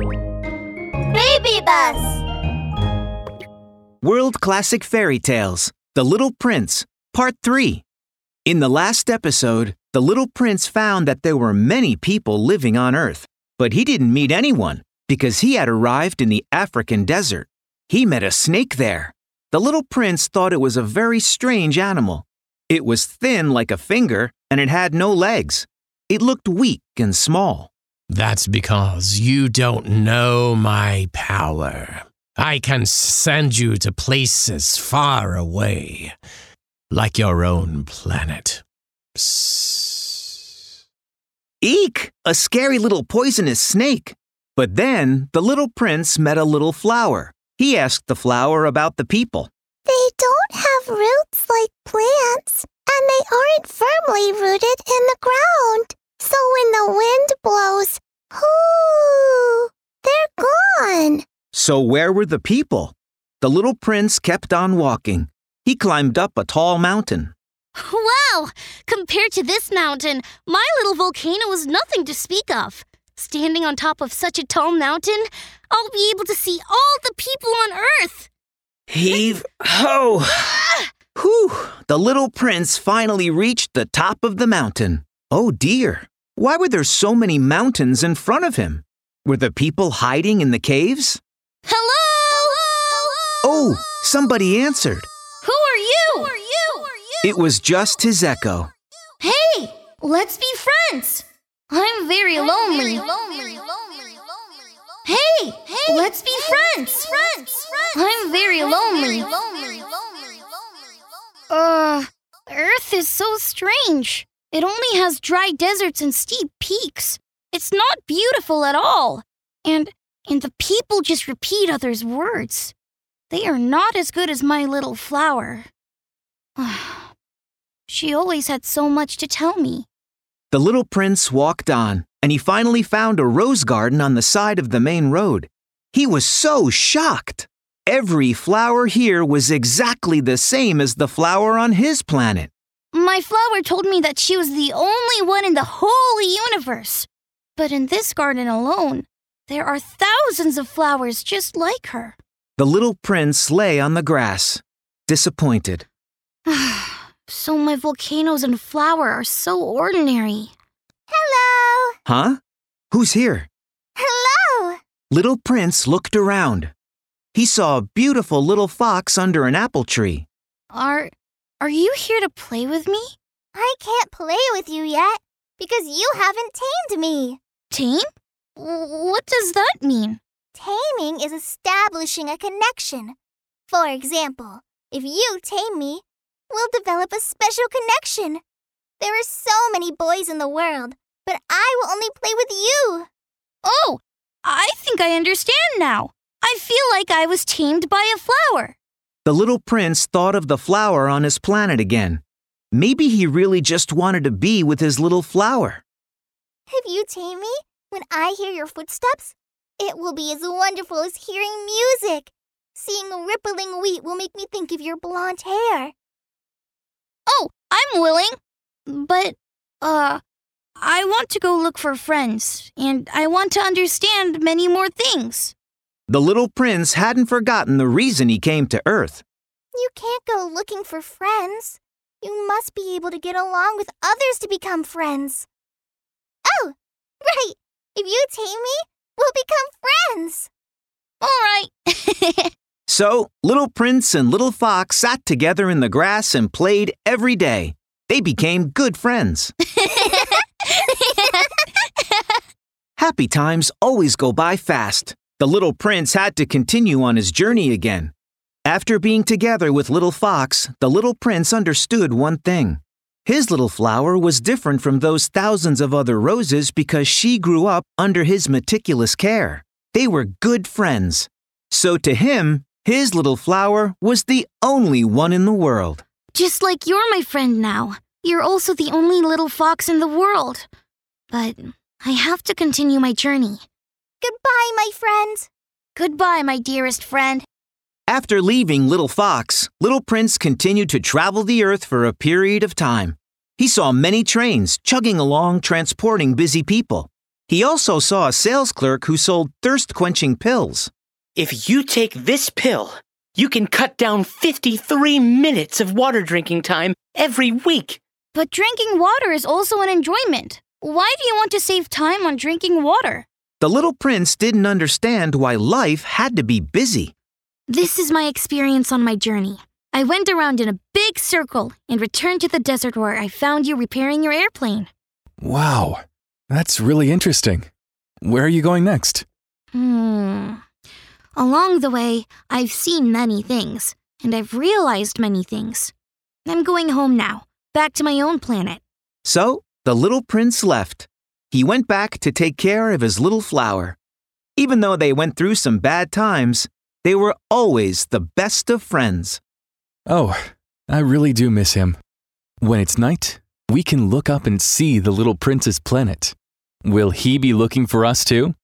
Baby Bus. World Classic Fairy Tales The Little Prince, Part 3. In the last episode, the little prince found that there were many people living on Earth, but he didn't meet anyone because he had arrived in the African desert. He met a snake there. The little prince thought it was a very strange animal. It was thin like a finger and it had no legs. It looked weak and small. That's because you don't know my power. I can send you to places far away, like your own planet. Psst. Eek! A scary little poisonous snake. But then the little prince met a little flower. He asked the flower about the people. They don't have roots like plants, and they aren't firmly rooted in the ground. So where were the people? The little prince kept on walking. He climbed up a tall mountain. Wow! Compared to this mountain, my little volcano is nothing to speak of. Standing on top of such a tall mountain, I'll be able to see all the people on Earth. Heave ho! Whew! The little prince finally reached the top of the mountain. Oh dear! Why were there so many mountains in front of him? Were the people hiding in the caves? Hello? Oh, somebody answered. Who are you? Who are you? It was just his echo. Hey, let's be friends. I'm very lonely. Hey, hey, let's be friends. Friends! I'm very lonely. Uh, Earth is so strange. It only has dry deserts and steep peaks. It's not beautiful at all. And and the people just repeat others' words. They are not as good as my little flower. she always had so much to tell me. The little prince walked on, and he finally found a rose garden on the side of the main road. He was so shocked. Every flower here was exactly the same as the flower on his planet. My flower told me that she was the only one in the whole universe. But in this garden alone, there are thousands of flowers just like her. The little prince lay on the grass, disappointed. so my volcanoes and flower are so ordinary. Hello. Huh? Who's here? Hello. Little Prince looked around. He saw a beautiful little fox under an apple tree. Are are you here to play with me? I can't play with you yet because you haven't tamed me. Tame? What does that mean? Taming is establishing a connection. For example, if you tame me, we'll develop a special connection. There are so many boys in the world, but I will only play with you. Oh, I think I understand now. I feel like I was tamed by a flower. The little prince thought of the flower on his planet again. Maybe he really just wanted to be with his little flower. If you tame me, when I hear your footsteps, it will be as wonderful as hearing music. Seeing rippling wheat will make me think of your blonde hair. Oh, I'm willing. But, uh, I want to go look for friends, and I want to understand many more things. The little prince hadn't forgotten the reason he came to Earth. You can't go looking for friends. You must be able to get along with others to become friends. Oh, right. If you tame me, we'll become friends. All right. so, Little Prince and Little Fox sat together in the grass and played every day. They became good friends. Happy times always go by fast. The little prince had to continue on his journey again. After being together with Little Fox, the little prince understood one thing. His little flower was different from those thousands of other roses because she grew up under his meticulous care. They were good friends. So to him, his little flower was the only one in the world. Just like you're my friend now. You're also the only little fox in the world. But I have to continue my journey. Goodbye, my friend. Goodbye, my dearest friend. After leaving Little Fox, Little Prince continued to travel the earth for a period of time. He saw many trains chugging along transporting busy people. He also saw a sales clerk who sold thirst quenching pills. If you take this pill, you can cut down 53 minutes of water drinking time every week. But drinking water is also an enjoyment. Why do you want to save time on drinking water? The little prince didn't understand why life had to be busy. This is my experience on my journey. I went around in a big circle and returned to the desert where I found you repairing your airplane. Wow, that's really interesting. Where are you going next? Hmm. Along the way, I've seen many things, and I've realized many things. I'm going home now, back to my own planet. So the little prince left. He went back to take care of his little flower. Even though they went through some bad times, they were always the best of friends. Oh, I really do miss him. When it's night, we can look up and see the little prince's planet. Will he be looking for us too?